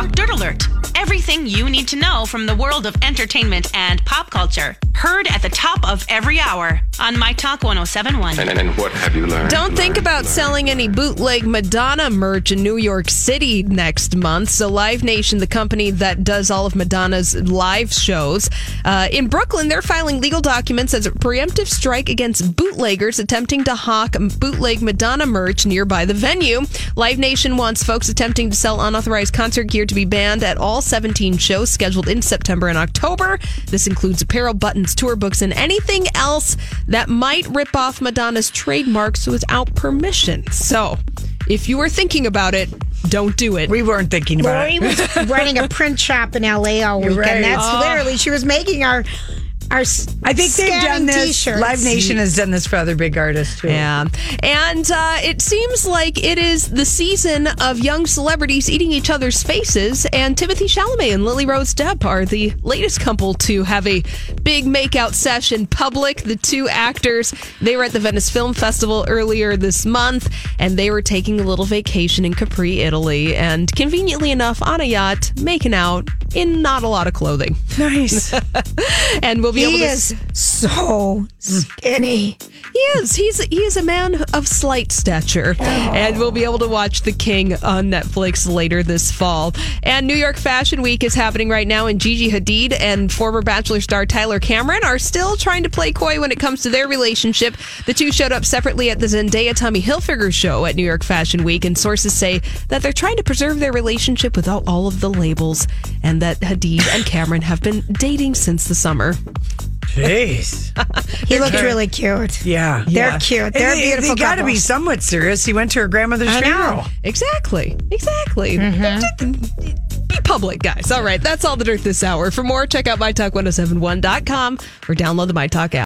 Talk Dirt Alert. Everything you need to know from the world of entertainment and pop culture. Heard at the top of every hour on My Talk 1071. And, and what have you learned? Don't think Learned, about learned. selling any bootleg Madonna merch in New York City next month. So, Live Nation, the company that does all of Madonna's live shows uh, in Brooklyn, they're filing legal documents as a preemptive strike against bootleggers attempting to hawk bootleg Madonna merch nearby the venue. Live Nation wants folks attempting to sell unauthorized concert gear to be banned at all 17 shows scheduled in September and October. This includes apparel, buttons, tour books, and anything else that might rip off Madonna's trademarks without permission. So, if you were thinking about it, don't do it. We weren't thinking about it. Lori it. was running a print shop in LA all weekend. right. That's Oh. literally she was making our our. I think they've done this. T-shirts. Live Nation has done this for other big artists too. Yeah. And uh, it seems like it is the season of young celebrities eating each other's faces. And Timothée Chalamet and Lily Rose Depp are the latest couple to have a big makeout session public. The two actors, they were at the Venice Film Festival earlier this month, and they were taking a little vacation in Capri, Italy. And conveniently enough, on a yacht, making out in not a lot of clothing. Nice. And we'll be able He to. is so skinny. He is. He's he is a man of slight stature, oh. and we'll be able to watch The King on Netflix later this fall. And New York Fashion Week is happening right now, and Gigi Hadid and former Bachelor star Tyler Cameron are still trying to play coy when it comes to their relationship. The two showed up separately at the Zendaya Tommy Hilfiger show at New York Fashion Week, and sources say that they're trying to preserve their relationship without all of the labels, and that Hadid and Cameron have been dating since the summer. Jeez. He looked really cute. Yeah. They're yeah. cute. They're And they, beautiful They got to be somewhat serious. He went to her grandmother's I know. funeral. Exactly. Exactly. Mm-hmm. Mm, be public, guys. All right. That's all the dirt this hour. For more, check out mytalk1071.com or download the MyTalk app.